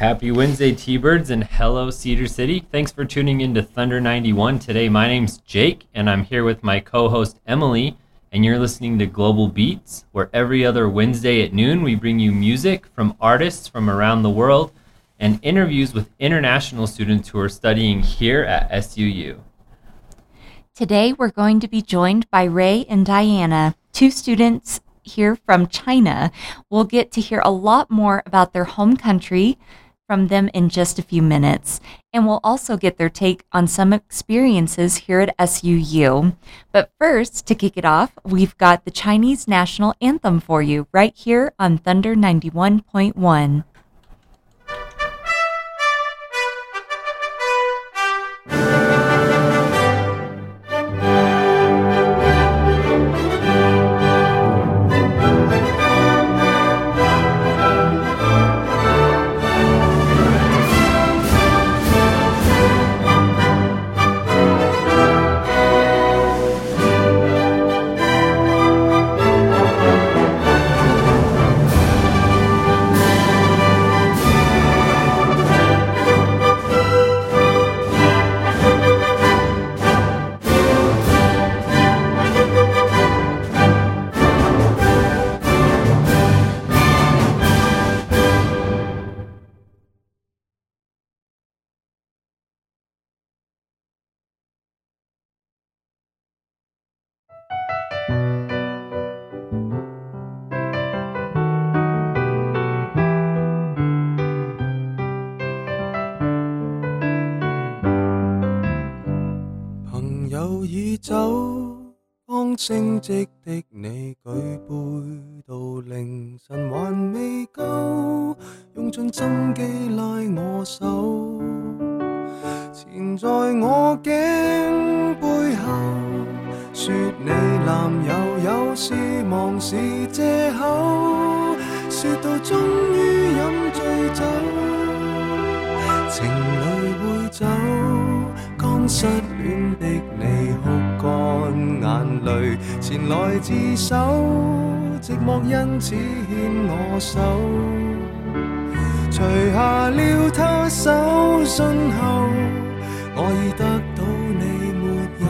Happy Wednesday, T Birds, and hello, Cedar City. Thanks for tuning in to Thunder 91 today. My name's Jake, and I'm here with my co host Emily, and you're listening to Global Beats, where every other Wednesday at noon we bring you music from artists from around the world and interviews with international students who are studying here at SUU. Today, we're going to be joined by Ray and Diana, two students here from China. We'll get to hear a lot more about their home country from them in just a few minutes. And we'll also get their take on some experiences here at SUU. But first, to kick it off, we've got the Chinese national anthem for you right here on Thunder 91.1. 升职的你举杯到凌晨还未够，用尽心机拉我手，缠在我颈背后，说你男友有事忙是借口，说到终于饮醉酒，情侣会走，失恋的你哭干眼泪，前来自首，寂寞因此牵我手，除下了他手信后，我已得到你没有，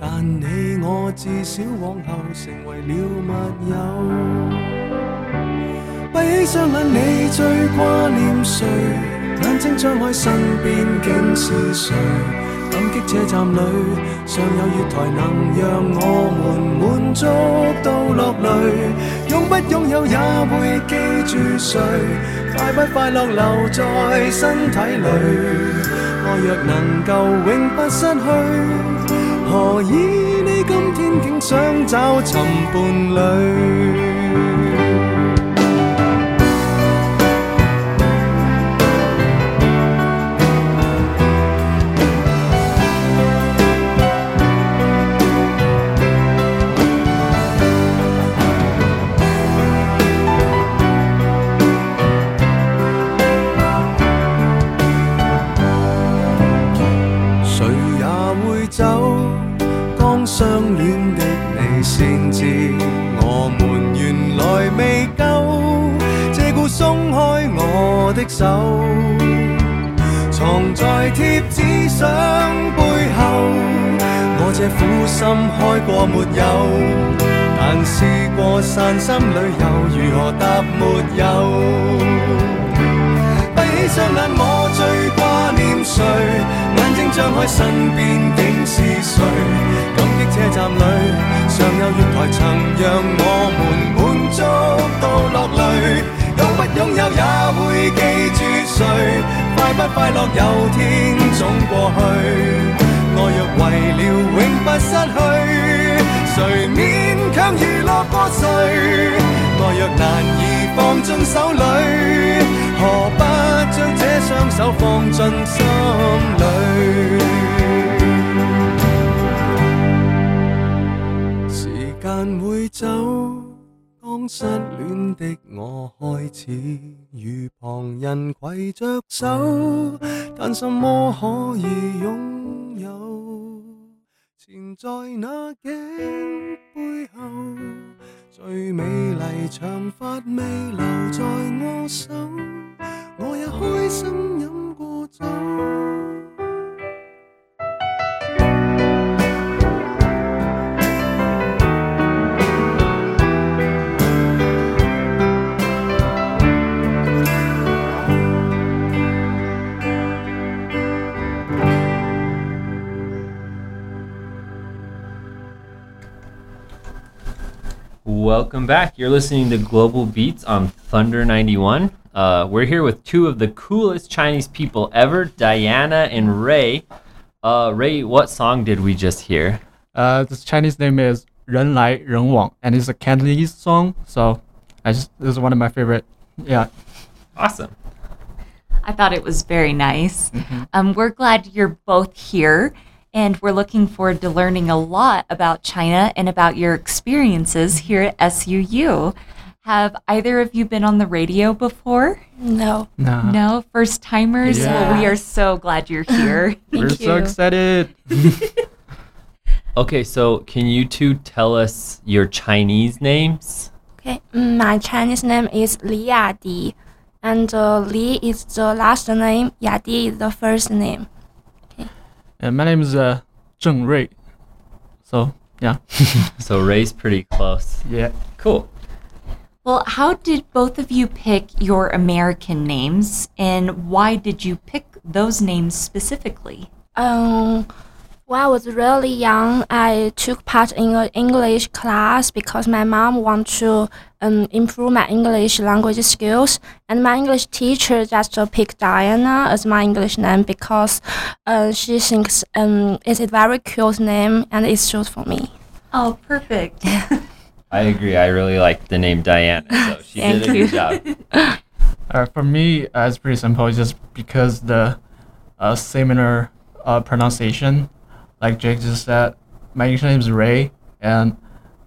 但你我至少往后成为了密友。闭起双眼，你最挂念谁？眼睛张开，身边竟是谁？感激车站里尚有月台，能让我们满足到落泪。拥不拥有也会记住谁？快不快乐留在身体里？爱若能够永不失去，何以你今天竟想找寻伴侣手藏在贴纸相背后，我这苦心开过没有？但试过散心旅游，如何答没有？闭起双眼，我最挂念谁？眼睛张开，身边竟是谁？感激车站里尚有月台，曾让我们满足到落泪。拥有也会记住谁快不快乐有天总过去。爱若为了永不失去谁勉强娱乐过谁爱若难以放进手里？何不将这双手放进心里？时间会走失恋的我开始与旁人携着手，但什么可以拥有？缠在那颈背后，最美丽长发未留在我手，我也。生飲過酒。Welcome back. You're listening to Global Beats on Thunder 91. Uh, we're here with two of the coolest Chinese people ever, Diana and Ray. Uh, Ray, what song did we just hear? Uh, Chinese name is Ren Lai Ren Wang, and it's a Cantonese song. So, I just this is one of my favorite. Yeah. Awesome. I thought it was very nice. Mm-hmm. Um, we're glad you're both here and we're looking forward to learning a lot about China and about your experiences here at SUU. Have either of you been on the radio before? No. no, No, first timers? Well, we are so glad you're here. we're Thank so excited. Okay, so can you two tell us your Chinese names? Okay. My Chinese name is Li Yadi, and uh, Li is the last name. Yadi is the first name. And my name is uh, Zheng Rui. So yeah, So Ray's pretty close. yeah. Cool. Well, how did both of you pick your American names, and why did you pick those names specifically? Um, when I was really young, I took part in an English class because my mom wanted to um, improve my English language skills, and my English teacher just uh, picked Diana as my English name because uh, she thinks um, it's a very cute name and it's suits for me. Oh, perfect. I agree. I really like the name Diana, so she did a Thank you. good job. Uh, for me, uh, it's pretty simple. It's just because the uh, similar uh, pronunciation, like Jake just said. My English name is Ray, and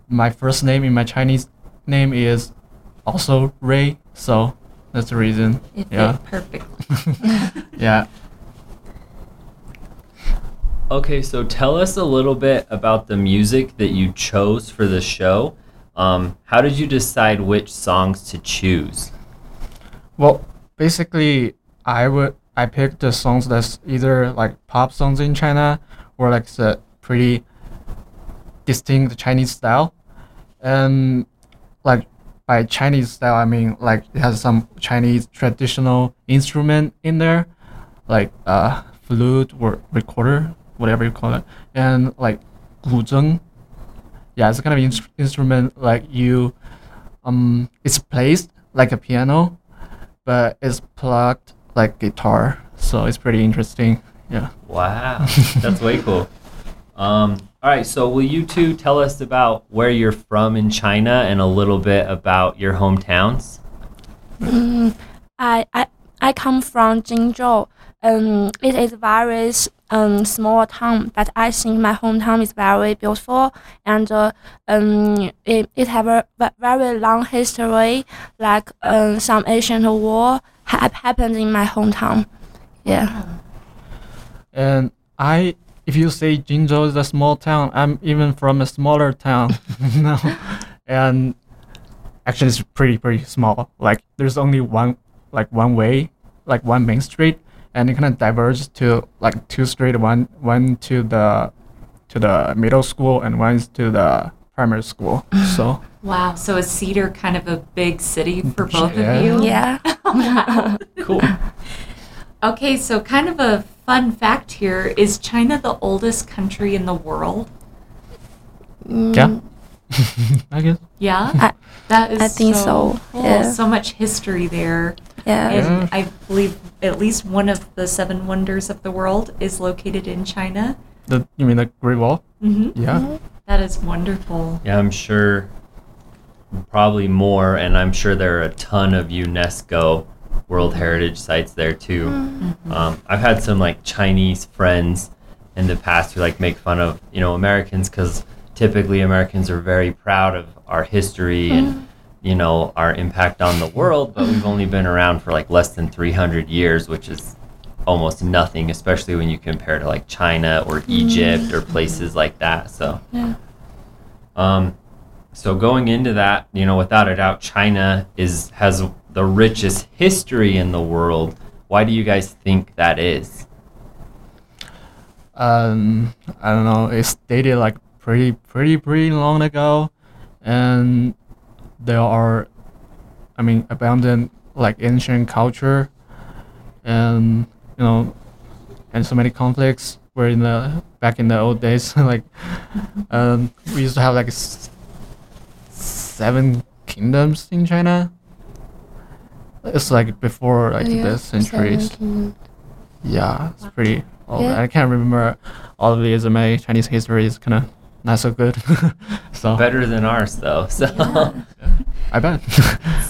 my first name in my Chinese name is also Ray. So that's the reason. It fit Yeah. perfectly. Yeah. Okay, so tell us a little bit about the music that you chose for the show. Um, how did you decide which songs to choose? Well, basically, I would I picked the songs that's either like pop songs in China or like the pretty distinct Chinese style, and like by Chinese style I mean like it has some Chinese traditional instrument in there, like uh flute or recorder, whatever you call it, and like guzheng. Yeah, it's a kind of ins- instrument like you, um, it's placed like a piano, but it's plugged like guitar. So it's pretty interesting. Yeah. Wow, that's way cool. Um, all right, so will you two tell us about where you're from in China and a little bit about your hometowns? Mm, I, I I come from Jingzhou. Um, it is a very um small town, but I think my hometown is very beautiful and uh, um it, it have a very long history. Like um some ancient war ha- happened in my hometown. Yeah. And I, if you say Jingzhou is a small town, I'm even from a smaller town. no. And actually, it's pretty pretty small. Like there's only one like one way, like one main street, and it kind of diverges to like two street. One one to the to the middle school and one is to the primary school. So Wow. So is Cedar kind of a big city for both Yeah. of you? Yeah. Cool. Okay, so kind of a fun fact here is China the oldest country in the world? Mm, yeah, I guess. Yeah. I- that is I think so, cool. yeah. So much history there. Yeah. And Yeah. I believe at least one of the seven wonders of the world is located in China. The you mean the Great Wall? hmm Yeah. That is wonderful. Yeah, I'm sure probably more, and I'm sure there are a ton of UNESCO World Heritage sites there too. Um, I've had some like Chinese friends in the past who like make fun of you know Americans because typically Americans are very proud of our history and you know our impact on the world, but we've only been around for like less than 300 years, which is almost nothing, especially when you compare to like China or Egypt or places like that. So. Yeah. Um, so going into that, you know, without a doubt, China is has the richest history in the world. Why do you guys think that is? um, I don't know. It's dated like pretty, pretty, pretty long ago, and there are, I mean, abundant like ancient culture, and you know, and so many conflicts. Were in the back in the old days, like, um, we used to have like s- seven kingdoms in China. It's like before like Yeah, the centuries. seven Yeah, it's pretty old. Yeah. I can't remember all of these. My Chinese history is kind of not so good. so Better than ours, though. So I bet.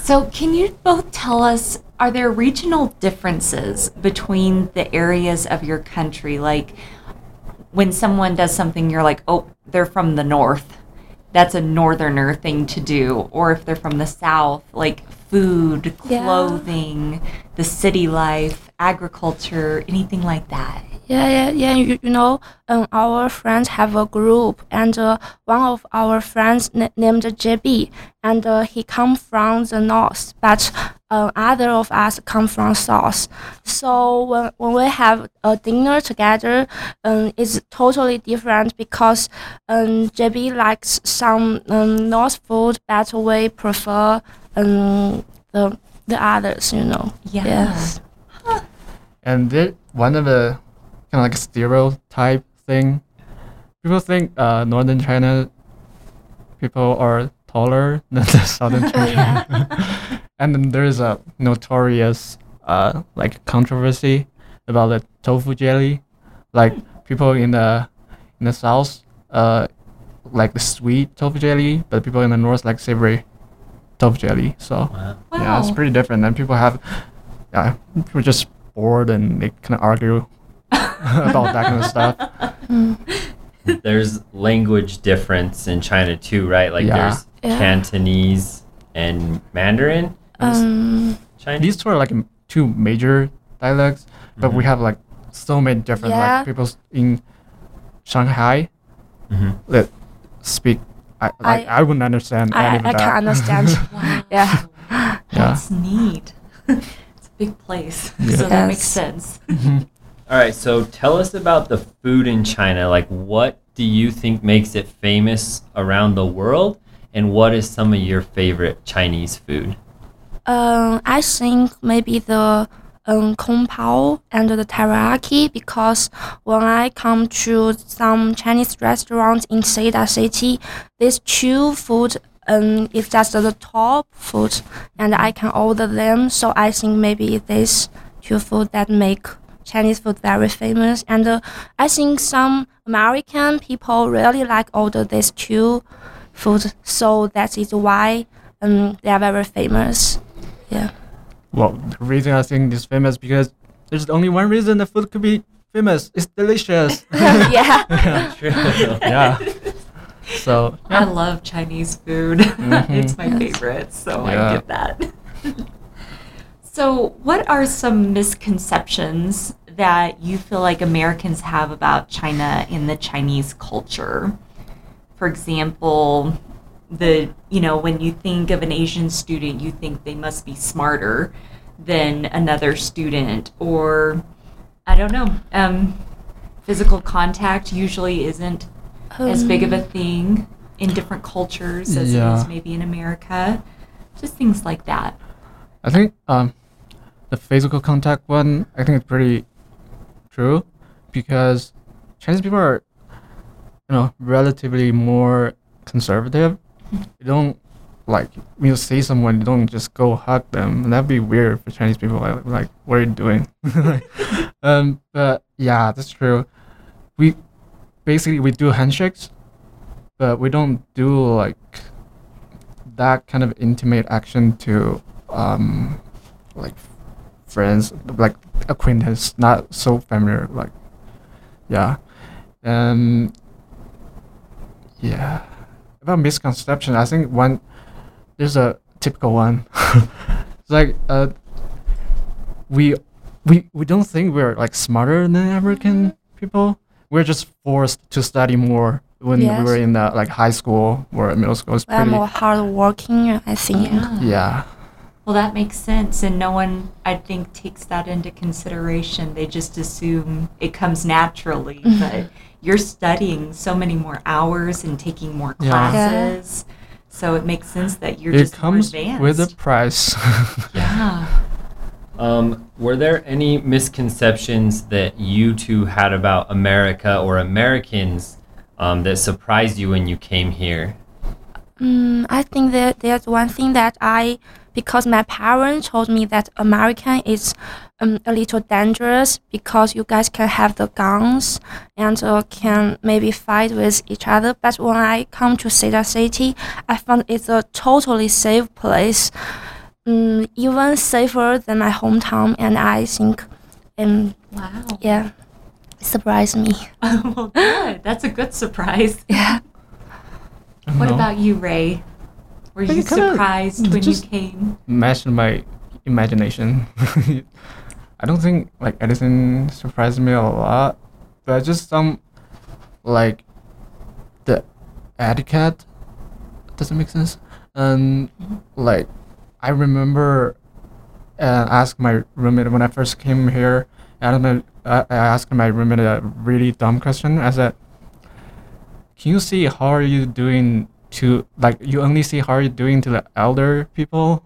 So, can you both tell us are there regional differences between the areas of your country? Like when someone does something, you're like, oh, they're from the north. That's a northerner thing to do. Or if they're from the south, like food, Yeah. clothing, the city life, agriculture, anything like that. Yeah, yeah, yeah. You, you know, um, our friends have a group, and uh, one of our friends n- named JB, and uh, he come from the north, but uh, other of us come from south. So when, when we have a dinner together, um, it's totally different because um, JB likes some um, north food, but we prefer um, the the others. You know. Yeah. Yes. and there, one of the kind of like stereotype thing. People think uh, northern China people are taller than the southern China. and then there's a notorious uh, like controversy about the tofu jelly. Like people in the in the south uh, like the sweet tofu jelly, but people in the north like savory tofu jelly. So Wow. yeah, it's pretty different. And people have, yeah, people are just bored and they kind of argue about that kind of stuff. There's language difference in China too, right? Like Yeah. there's Yeah. Cantonese and Mandarin. Um. Chinese. These two are like two major dialects, but we Mhm. have like so many different Yeah. like people in Shanghai Mhm. that speak. I like, I, I- wouldn't understand any I, of I that. can understand. Wow. Yeah. That's neat. it's a big place. Yeah. So that makes Yes. sense. All right, so tell us about the food in China. Like, what do you think makes it famous around the world? And what is some of your favorite Chinese food? Um, I think maybe the um kung pao and the teriyaki because when I come to some Chinese restaurants in Cedar City, these two food um is just the top food, and I can order them. So I think maybe these two food that make Chinese food very famous, and uh, I think some American people really like order these two food. So that is why um they are very famous. Yeah. Well, the reason I think it's famous because there's only one reason the food could be famous. It's delicious. yeah. True. yeah. So I love Chinese food. Mm-hmm. it's my favorite, so I get that. so, what are some misconceptions that you feel like Americans have about China in the Chinese culture? For example, the you know when you think of an Asian student, you think they must be smarter than another student, or I don't know. Um, physical contact usually isn't as big of a thing in different cultures as it Yeah. is maybe in America. Just things like that. I think um, the physical contact one, I think it's pretty true because Chinese people are, you know, relatively more conservative. You don't like when you see someone, you don't just go hug them. That'd be weird for Chinese people. Like, like what are you doing? um, but yeah, that's true. We basically we do handshakes, but we don't do like that kind of intimate action to um like friends like acquaintance not so familiar like yeah um yeah about misconception i think one there's a typical one. It's like uh we we we don't think we're like smarter than american people. We're just forced to study more when we were in the like high school or middle school. It's We are pretty more hardworking, I think. yeah. Well, that makes sense, and no one, I think, takes that into consideration. They just assume it comes naturally, Mhm. but you're studying so many more hours and taking more Yeah. classes, so it makes sense that you're it just comes more advanced. with a price. yeah. Um, were there any misconceptions that you two had about America or Americans um, that surprised you when you came here? Mm, I think that there's one thing that I, because my parents told me that American is um, a little dangerous because you guys can have the guns and uh, can maybe fight with each other. But when I come to Cedar City, I found it's a totally safe place, mm, even safer than my hometown. And I think, um, Wow. yeah, it surprised me. well, good. That's a good surprise. Yeah. What about you, Ray? Were you surprised when you came? matched my imagination. I don't think like anything surprised me a lot, but just some like the etiquette doesn't make sense. And like I remember uh, asked my roommate when I first came here. I don't know. I I asked my roommate a really dumb question. I said, "Can you see how are you doing to like you only see how are you doing to the elder people?"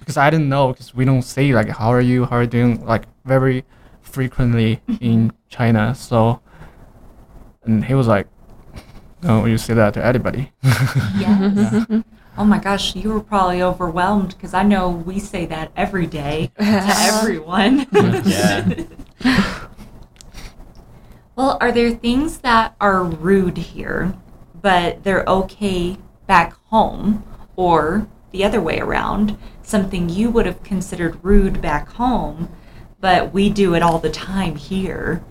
because I didn't know because we don't say like how are you how are you doing like very frequently in China so and he was like no you say that to anybody Yes. Oh my gosh, you were probably overwhelmed because I know we say that every day to everyone. Yeah. well, are there things that are rude here, but they're okay back home, or the other way around? Something you would have considered rude back home, but we do it all the time here.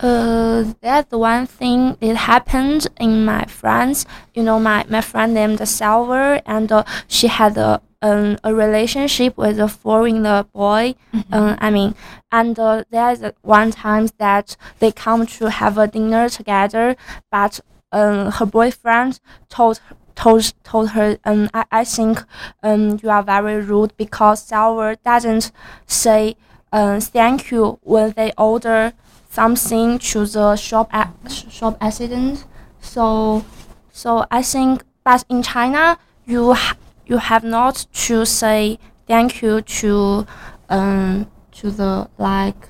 Uh, that's one thing it happened in my friends. You know, my, my friend named Salver, and uh, she had a um, a relationship with a foreigner boy. Um, I mean, and uh, there's one time that they come to have a dinner together, but um, her boyfriend told told told her, um, I, I think um, you are very rude because Salver doesn't say um, thank you when they order something to the shop a- shop accident. So, so I think, but in China, you ha- you have not to say thank you to um to the like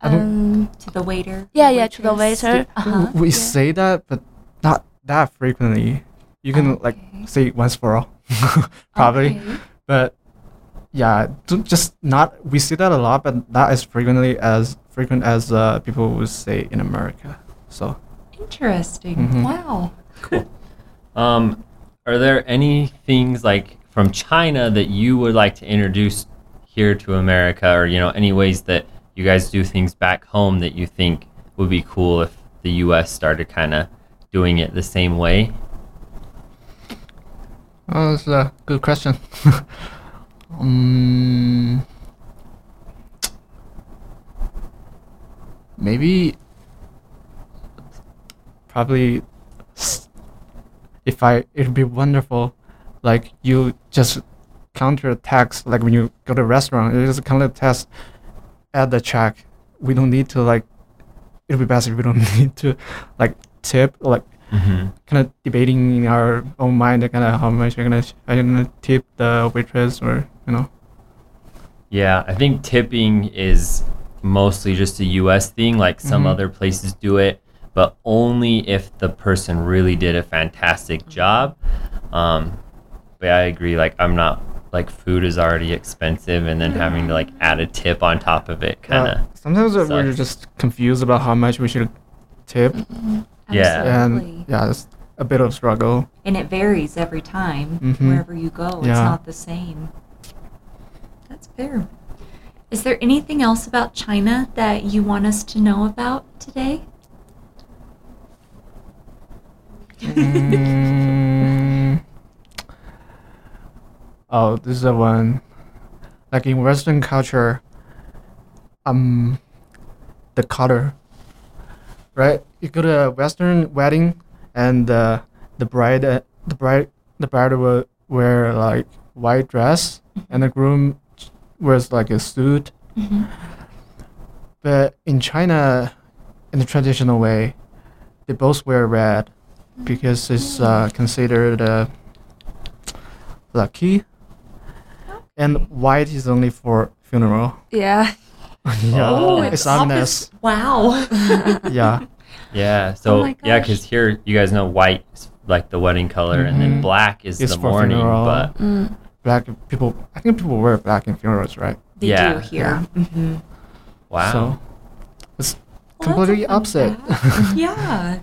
um To the waiter. Yeah, the yeah, to the waiter. Uh-huh. we say that but not that frequently you can like say it once for all probably Okay. but yeah don't- just not we see that a lot but not as frequently as frequent as uh, people would say in America so Interesting. Mhm. Wow. Um, are there any things like from China that you would like to introduce here to America, or you know, any ways that you guys do things back home that you think would be cool if the U.S. started kind of doing it the same way? Oh, that's a good question. um, maybe, probably, if I, it'd be wonderful, like you just counter tax, like when you go to a restaurant, it is just counter tax, add the check. We don't need to like. It'd be best if we don't need to, like tip like Mm-hmm. kind of debating in our own mind kind of how much you're gonna are you gonna tip the waitress or you know Yeah, I think tipping is mostly just a US thing. Like some Mhm. other places do it, but only if the person really did a fantastic job. Um, but I agree. Like I'm not like food is already expensive, and then having to like add a tip on top of it, kind of. Uh, sometimes uh, we're just confused about how much we should tip Yeah. And yeah it's a bit of struggle And it varies every time. Mhm. Wherever you go, it's not the same. That's fair. Is there anything else about China that you want us to know about today? Mm. oh this is the one like in western culture um the color right you go to a western wedding and uh, the bride uh, the bride the bride will wear like white dress and the groom wears like a suit. Mhm. But in China, in the traditional way, they both wear red because it's uh, considered uh, lucky. And white is only for funeral. Yeah. yeah, Oh, it's it's ominous. Wow. Yeah, Yeah. So my yeah, because here you guys know white is like the wedding color, and then Mhm. black is It's the for mourning. funeral. But Mm. black people. I think people wear black in funerals, right? they Yeah. do here. hmm wow. So it's completely opposite. yeah.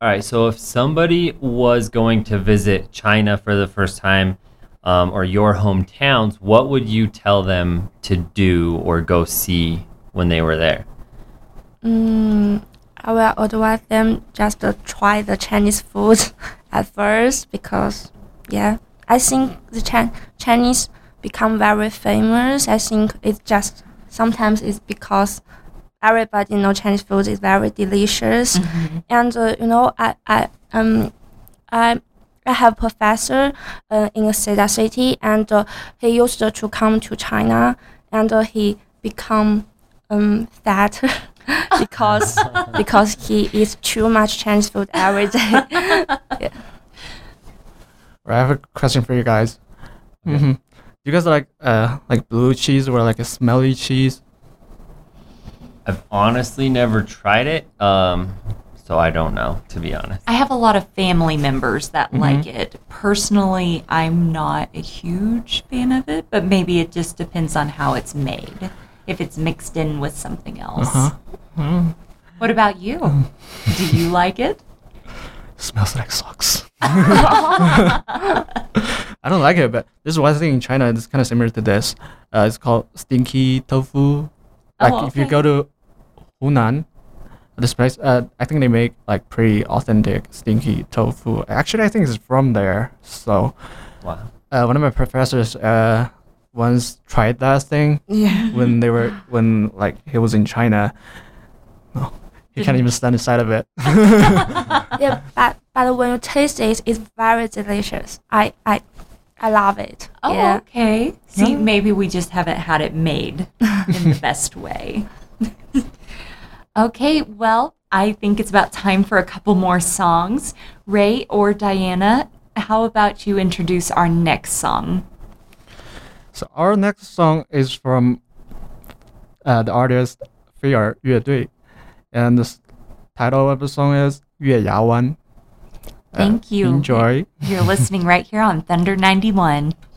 All right. So if somebody was going to visit China for the first time, um, or your hometowns, what would you tell them to do or go see when they were there? Mm, I will advise them just to try the Chinese food at first because, yeah, I think the Chin- Chinese become very famous. I think it's just sometimes it's because everybody know Chinese food is very delicious, Mhm. and uh, you know I I um I. I have professor uh, in Cedar City, and uh, he used to come to China, and uh, he become um, fat because because he eats too much Chinese food every day. I have a question for you guys. Okay. hmm Do you guys like uh like blue cheese or like a smelly cheese? I've honestly never tried it, um, so I don't know to be honest. I have a lot of family members that Mhm. like it. Personally, I'm not a huge fan of it, but maybe it just depends on how it's made. If it's mixed in with something else. huh. Mm, What about you? Do you like it? smells like socks. I don't like it, but there's one thing in China that's kind of similar to this. Uh, it's called stinky tofu. Like Oh, if you go to Hunan, this place, uh, I think they make like pretty authentic stinky tofu. Actually, I think it's from there. So Wow. uh, one of my professors uh, once tried that thing Yeah. when they were when like he was in China. Oh, he can't even stand the sight of it. yeah, but but when you taste it, it's very delicious. I I I love it. Oh, yeah. okay. See, Yeah. maybe we just haven't had it made in the best way. okay, well, I think it's about time for a couple more songs. Ray or Diana, how about you introduce our next song? So our next song is from uh, the artist 飞儿乐队, and the s- title of the song is 月牙湾. Uh, Thank you. Enjoy. You're listening right here on Thunder 91.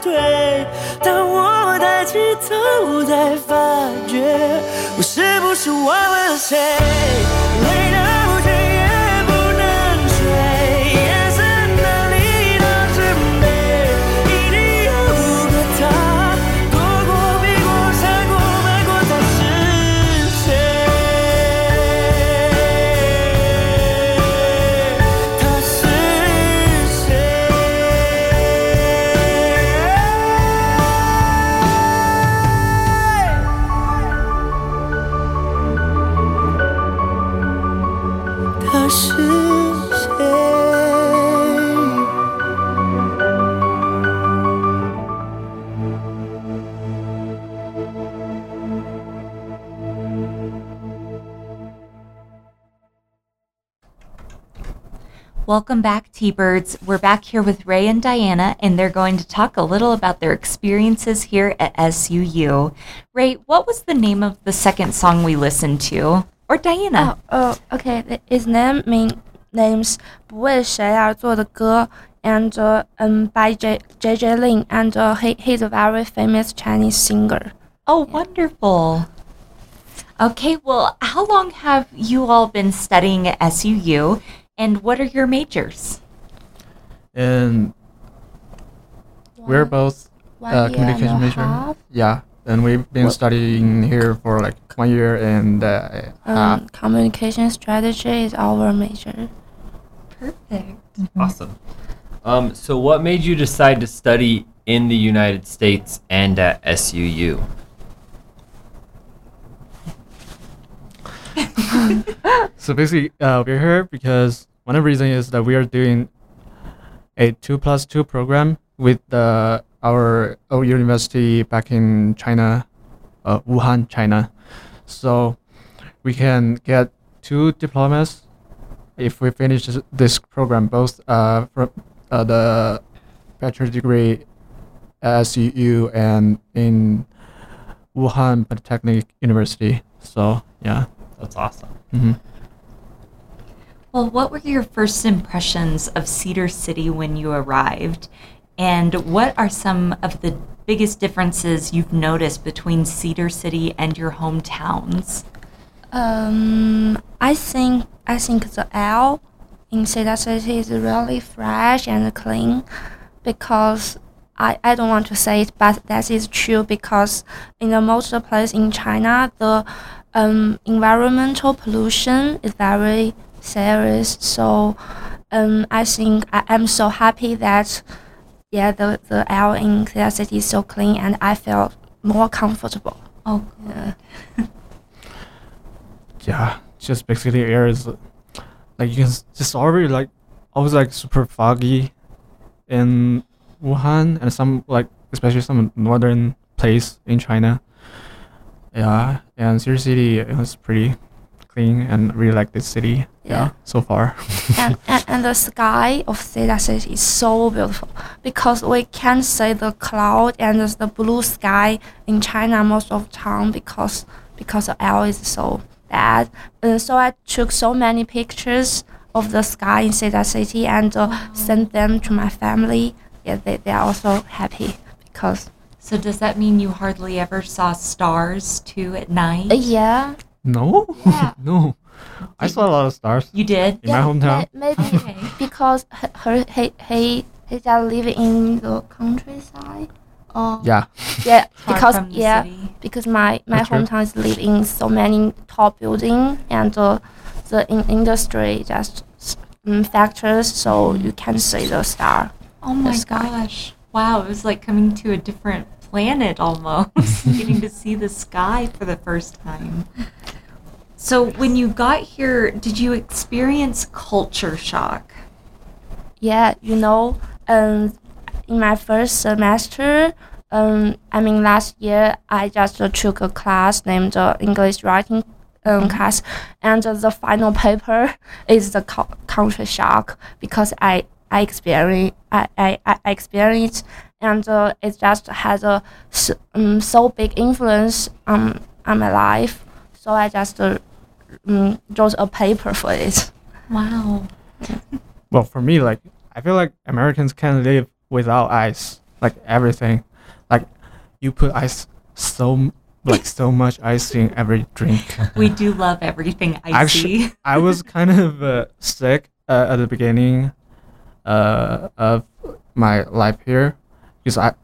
退，当我抬起头，才发觉我是不是忘了谁。Welcome back, T Birds. We're back here with Ray and Diana, and they're going to talk a little about their experiences here at SUU. Ray, what was the name of the second song we listened to? Or Diana? Oh, oh, okay. th- Its name mean names 不为谁而作的歌 and uh, um by J J J Lin and uh, he he's a very famous Chinese singer. Oh, wonderful. Okay, well, how long have you all been studying at SUU, And what are your majors? And we're both uh, communication a major. Yeah, and we've been What- studying here for like one year and uh, half. Um, communication strategy is our major. Perfect. Awesome. Um, so, what made you decide to study in the United States and at SUU? So basically, uh, we're here because one of the reasons is that we are doing a two plus two program with uh, our old university back in China, uh, Wuhan, China. So we can get two diplomas if we finish this- this program, both uh, from uh, the bachelor degree at SUU and in Wuhan Polytechnic University. So yeah. That's awesome. hmm Well, what were your first impressions of Cedar City when you arrived? And what are some of the biggest differences you've noticed between Cedar City and your hometowns? Um, I think I think the air in Cedar City is really fresh and clean because I, I don't want to say it, but that is true because in the most place in China, the um, environmental pollution is very serious. So um, I think I am so happy that yeah the, the air in Cedar City is so clean and I felt more comfortable. Oh, Yeah. yeah, just basically air is like you can just already like always like super foggy in Wuhan and some like especially some northern place in China. Yeah, and Cedar City it was pretty clean and really like this city. Yeah, Yeah. so far. and, and, and the sky of Cedar City is so beautiful because we can see the cloud and the blue sky in China most of the time because because the air is so bad. And so I took so many pictures of the sky in Cedar City and uh, sent them to my family. Yeah, they, they are also happy because so does that mean you hardly ever saw stars too at night? uh, yeah. no, Yeah. no, I saw a lot of stars You did? in my hometown. may- maybe Okay. because her, her he he he just live in the countryside. Oh. Yeah, Yeah, because yeah, city. because my my That's true. hometown is live in so many tall building and uh, the in industry just um, factors, so you can see the star. Oh my gosh. Wow, it was like coming to a different planet almost, getting to see the sky for the first time. So, when you got here, did you experience culture shock? Yeah, you know, um, in my first semester, um, I mean last year, I just uh, took a class named uh, English writing um, class, and uh, the final paper is the co- culture shock because I I experienced I I, I I experienced and uh, it just has a um, so big influence on on my life. So I just uh, um, wrote a paper for it. Wow. well for me like i feel like americans can live without ice like everything like you put ice so like so much ice in every drink. We do love everything icy. Actually, I was kind of uh, sick uh, at the beginning uh, of my life here because I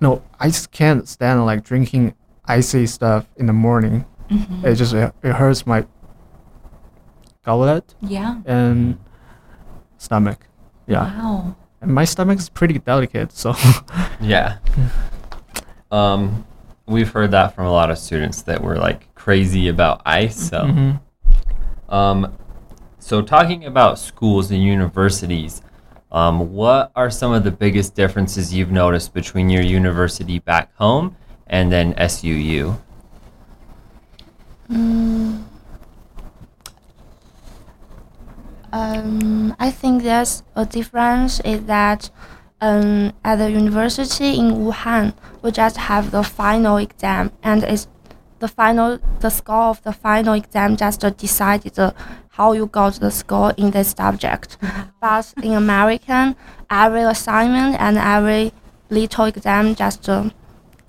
no, I just can't stand like drinking icy stuff in the morning. Mhm. It just it, it hurts my gullet yeah. and stomach. Yeah, Wow. and my stomach is pretty delicate, so Yeah. Um, we've heard that from a lot of students that were like crazy about ice. So, Mhm. um, so talking about schools and universities, um, what are some of the biggest differences you've noticed between your university back home and then SUU? Mm. Um, I think there's a difference is that um, at the university in Wuhan, we just have the final exam, and it's the final the score of the final exam just decided uh, how you got the score in this subject. but in American, every assignment and every little exam just uh,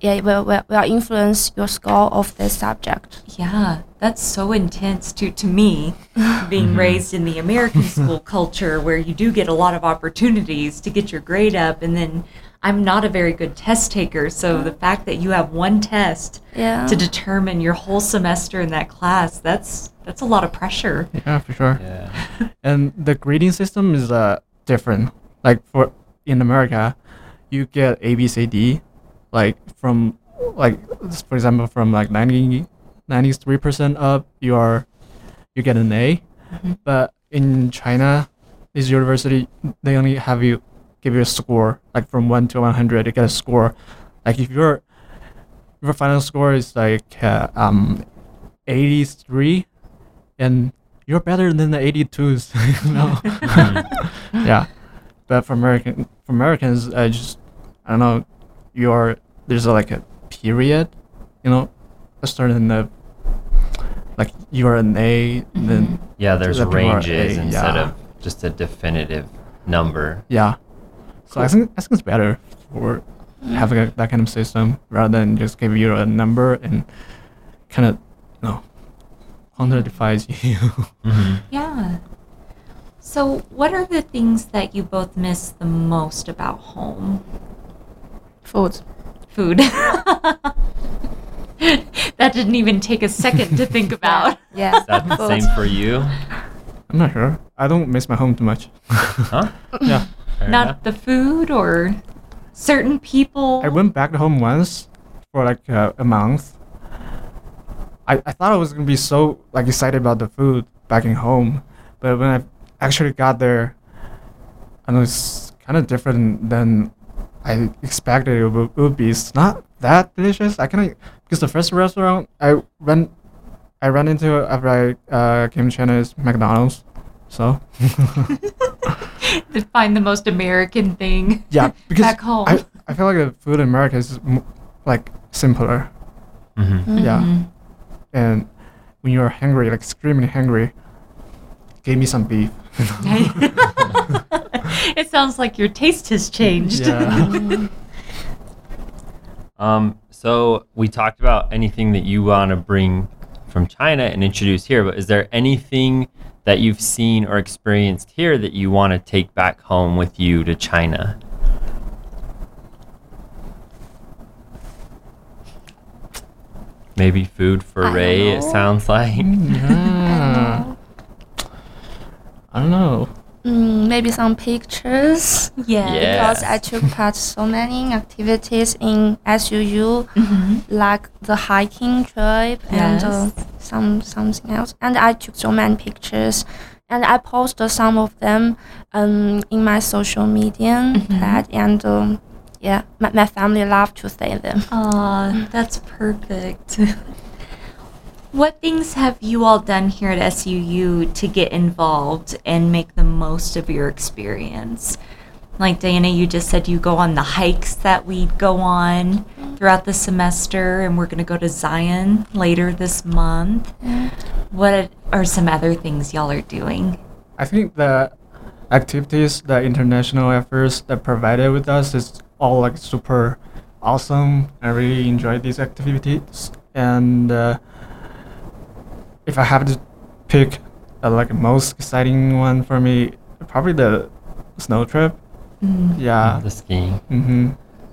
yeah, will, will, will influence your score of this subject. Yeah, that's so intense to to me, being raised in the American school culture where you do get a lot of opportunities to get your grade up, and then I'm not a very good test taker, so the fact that you have one test Yeah. to determine your whole semester in that class, that's that's a lot of pressure. yeah, for sure. Yeah. and the grading system is uh different. Like for in America, you get A, B, C, D, like from like for example from like 90 93 percent up, you are you get an A. But in China, this university they only have you give you a score like from one to one hundred. You get a score. Like if your your final score is like uh, um eighty three, and you're better than the 82s you know yeah but for american for americans i just i don't know you're there's a, like a period you know a certain uh, like you're an a then Yeah, there's That people are ranges A, instead yeah. of just a definitive number. yeah so i think i think it's better for having a, that kind of system rather than just give you a number and kind of you know quantifies you hmm Yeah. So, what are the things that you both miss the most about home? Food. Food. that didn't even take a second to think about. Yeah. Is that the same for you? i'm not sure i don't miss my home too much Huh? yeah Fair Not enough. the food or certain people. I went back home once for like uh, a month. I, I thought I was gonna be so like excited about the food back in home, but when I actually got there, I know it's kind of different than I expected it would, it would be. It's not that delicious. I kind of because the first restaurant I ran I ran into after I uh, came to China is McDonald's. So to find the most American thing. yeah, because Back home. I, I feel like the food in America is m- like simpler. Mhm. Yeah. Mhm. and when you're hungry, like extremely hungry, give me some beef. it sounds like your taste has changed. yeah. Um, so we talked about anything that you want to bring from China and introduce here, but is there anything that you've seen or experienced here that you want to take back home with you to China? Maybe food for I Ray, it sounds like. yeah. I don't know. Mm, maybe some pictures. Yeah. Yeah. Because I took part so many activities in SUU, Mhm. like the hiking trip and uh, some something else. And I took so many pictures, and I posted some of them um, in my social media Mhm. page. And um, yeah, my, my family love to see them. Aw, that's perfect. what things have you all done here at SUU to get involved and make the most of your experience? Like Diana, you just said you go on the hikes that we go on throughout the semester, and we're going to go to Zion later this month. What are some other things y'all are doing? I think the activities, the International Affairs that provided with us is all like super awesome. I really enjoy these activities. And uh, if I have to pick uh, like most exciting one for me, probably the snow trip. Mm, Yeah. The skiing. Mm-hmm.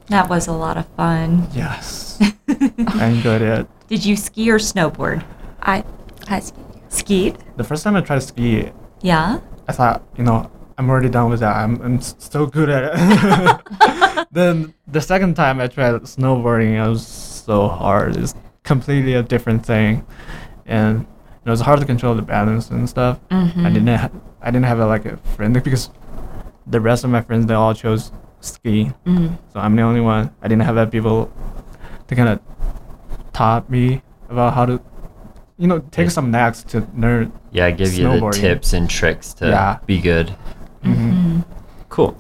that was a lot of fun. Yes. I enjoyed it. Did you ski or snowboard? I I ski. Skied? The first time I tried to ski, Yeah. I thought, you know, I'm already done with that. I'm, I'm so good at it. then the second time I tried snowboarding, it was so hard. It's completely a different thing, and it was hard to control the balance and stuff. Mm-hmm. I didn't, ha- I didn't have a, like a friend because the rest of my friends they all chose ski, Mm. so I'm the only one. I didn't have that people to kind of taught me about how to, you know, take Yeah. some knacks to learn. Yeah, give you the tips and tricks to Yeah. be good. Mm-hmm. Cool.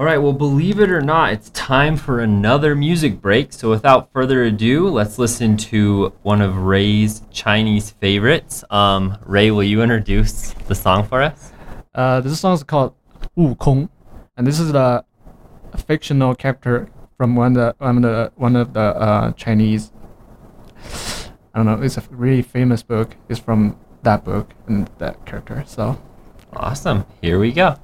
All right, well, believe it or not, it's time for another music break. So, without further ado, let's listen to one of Ray's Chinese favorites. Um, Ray, will you introduce the song for us? Uh, this song is called Wu Kong, and this is the a fictional character from one of the one of the one of the uh, Chinese. I don't know. It's a really famous book. It's from that book and that character. So Awesome. Here we go.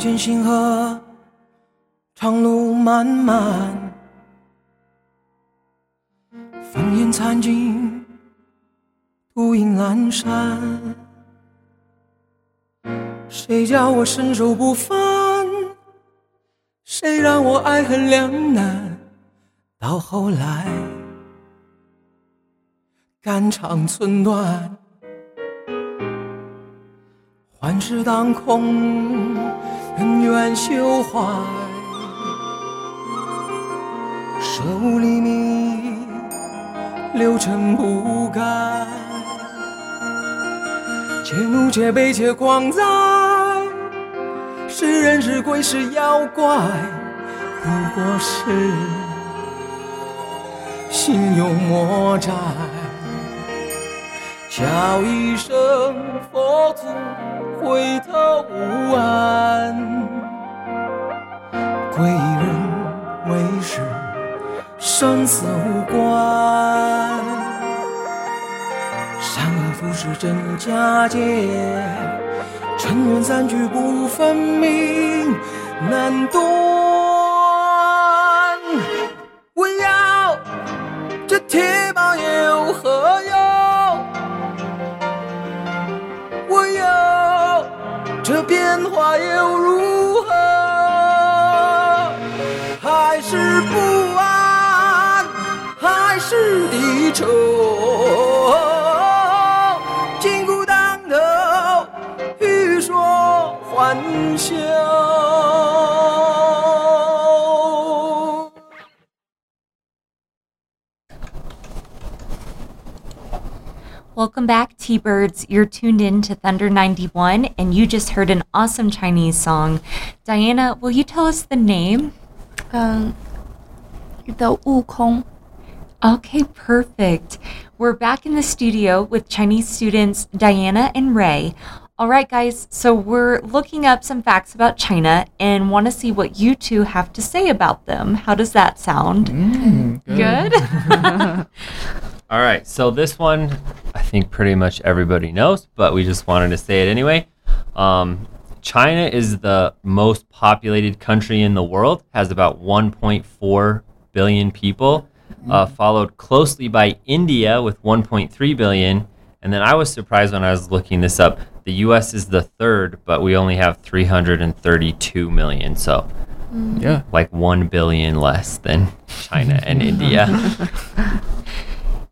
月见星河，长路漫漫，烽烟残尽，独影阑珊。谁叫我身手不凡？谁让我爱恨两难？到后来，肝肠寸断。幻世当空，恩怨休怀。舍吾黎明，六尘不改。且怒且悲且狂哉！是人是鬼是妖怪，不过是心有魔债。叫一声佛祖，回头无岸。归人为师，生死无关。善恶浮世真假界，尘缘散聚不分明，难断。Welcome back, T Birds. You're tuned in to Thunder 91, and you just heard an awesome Chinese song. Diana, will you tell us the name? Um, the Wukong. Okay, perfect. We're back in the studio with Chinese students Diana and Ray. All right, guys, so we're looking up some facts about China and want to see what you two have to say about them. How does that sound? Mm, good. good? All right, so this one I think pretty much everybody knows, but we just wanted to say it anyway. Um, China is the most populated country in the world, has about 1.4 billion people, uh, followed closely by India with 1.3 billion. And then I was surprised when I was looking this up. The US is the third, but we only have 332 million. So, yeah. like 1 billion less than China and India.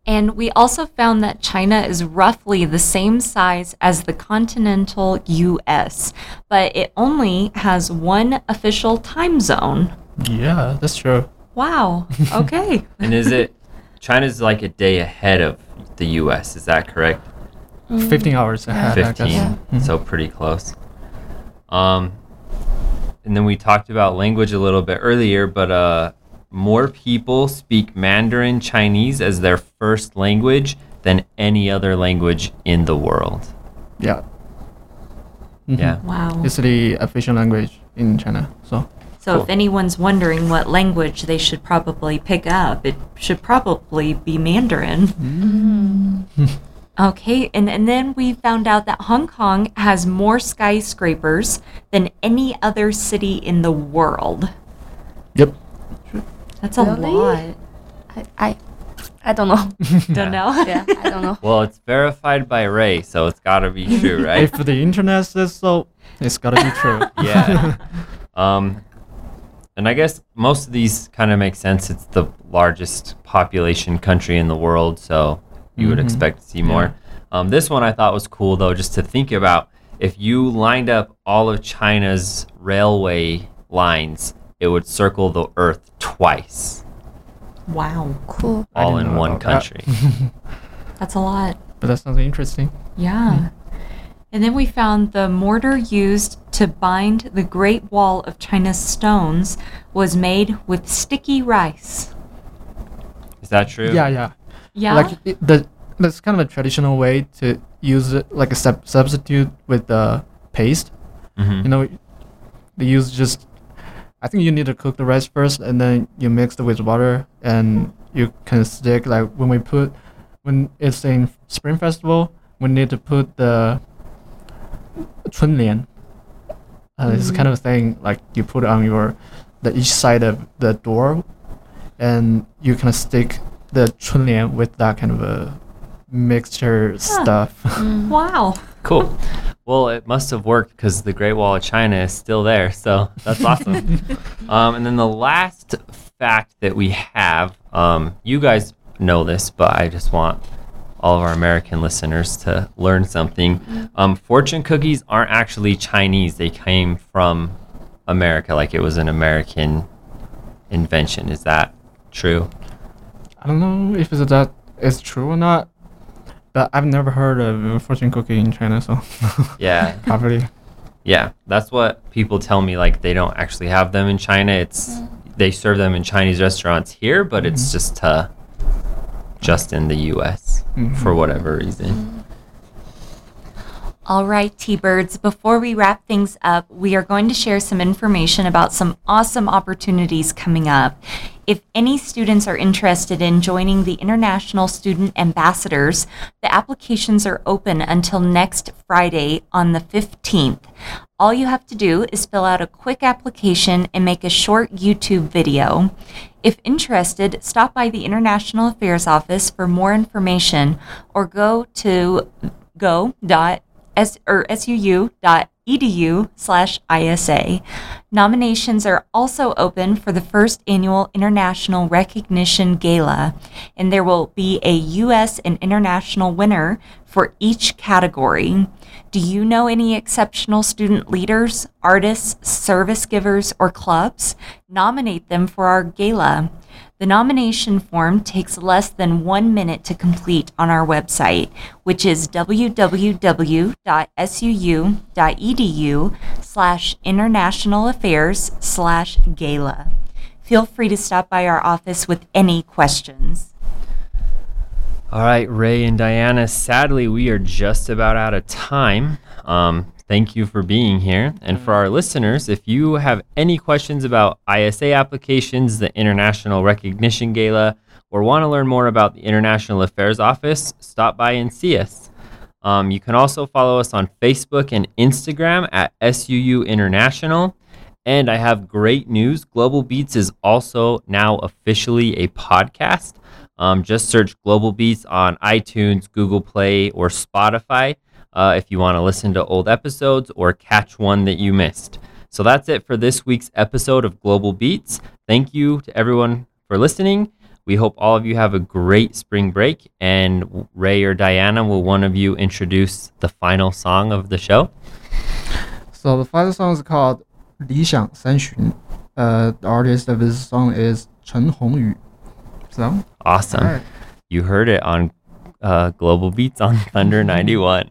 And we also found that China is roughly the same size as the continental US, but it only has one official time zone. Yeah, that's true. Wow. Okay. And is it China's like a day ahead of the US, is that correct? 15 hours ahead, I 15. guess. Mhm. So pretty close. Um and then we talked about language a little bit earlier, but uh more people speak Mandarin Chinese as their first language than any other language in the world. Yeah. Mhm. Yeah. Wow. It's the official language in China. So, So Cool. if anyone's wondering what language they should probably pick up, it should probably be Mandarin. Okay, and, and then we found out that Hong Kong has more skyscrapers than any other city in the world. yep. That's a Really? lot. I, I, I don't know. Don't know. yeah, I don't know. Well, it's verified by Ray, so it's got to be true, right? If the internet says so, it's gotta be true. yeah. Um, and I guess most of these kind of make sense. It's the largest population country in the world, so you would Mhm. expect to see more. Um, this one I thought was cool, though, just to think about. If you lined up all of China's railway lines, it would circle the Earth twice, Wow, Cool. All in one about that. country. that's a lot. But that sounds interesting. Yeah. And then we found the mortar used to bind the Great Wall of China's stones was made with sticky rice. Is that true? Yeah, yeah. Yeah. Like it, the that's kind of a traditional way to use it like a sub- substitute with the paste. Mhm. You know, they use just. I think you need to cook the rice first, and then you mix it with water, and you can stick like when we put when it's in Spring Festival, we need to put the chunlian. Uh, It's kind of thing like you put on your the each side of the door, and you can stick the chunlian with that kind of a mixture stuff. wow. Cool. Well, it must have worked because the Great Wall of China is still there. So that's awesome. um, and then the last fact that we have, um, you guys know this, but I just want all of our American listeners to learn something. Um, fortune cookies aren't actually Chinese, they came from America, like it was an American invention. Is that true? I don't know if it's that is true or not, but I've never heard of fortune cookie in China, so Yeah. probably. Yeah, that's what people tell me. Like they don't actually have them in China. It's mm. they serve them in Chinese restaurants here, but it's mm. just uh, just in the U.S. Mm-hmm. for whatever reason. Mm. All right, T Birds, before we wrap things up, we are going to share some information about some awesome opportunities coming up. If any students are interested in joining the International Student Ambassadors, the applications are open until next Friday on the 15th. All you have to do is fill out a quick application and make a short YouTube video. If interested, stop by the International Affairs Office for more information or go to go.s or suu.edu slash isa. Nominations are also open for the first annual International Recognition Gala, and there will be a U.S. and international winner for each category. Do you know any exceptional student leaders, artists, service givers, or clubs? Nominate them for our gala. The nomination form takes less than one minute to complete on our website, which is www.suu.edu slash international affairs slash gala. Feel free to stop by our office with any questions. All right, Ray and Diana, sadly, we are just about out of time. Um, thank you for being here. And for our listeners, if you have any questions about ISA applications, the International Recognition Gala, or want to learn more about the International Affairs Office, stop by and see us. Um, you can also follow us on Facebook and Instagram at SUU International. And I have great news Global Beats is also now officially a podcast. Um, just search Global Beats on iTunes, Google Play, or Spotify uh, if you want to listen to old episodes or catch one that you missed. So that's it for this week's episode of Global Beats. Thank you to everyone for listening. We hope all of you have a great spring break. And Ray or Diana, will one of you introduce the final song of the show? So the final song is called 理想三旬. Uh, the artist of this song is Chen Hongyu. So, Awesome. alright. You heard it on uh, Global Beats on Thunder 91. 雨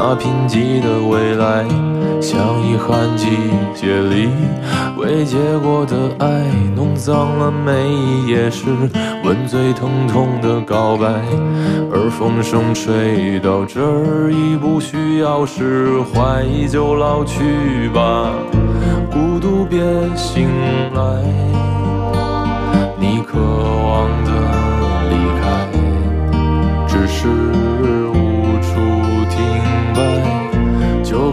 那贫瘠的未来，像遗憾季节里未结果的爱，弄脏了每一页诗，吻最疼痛的告白。而风声吹到这儿，已不需要释怀，就老去吧，孤独别醒来。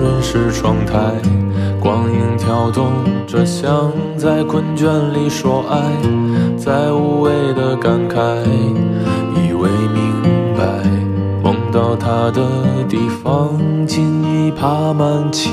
人事窗台，光影跳动着，像在困倦里说爱，在无谓的感慨，以为明白，梦到他的地方，尽已爬满青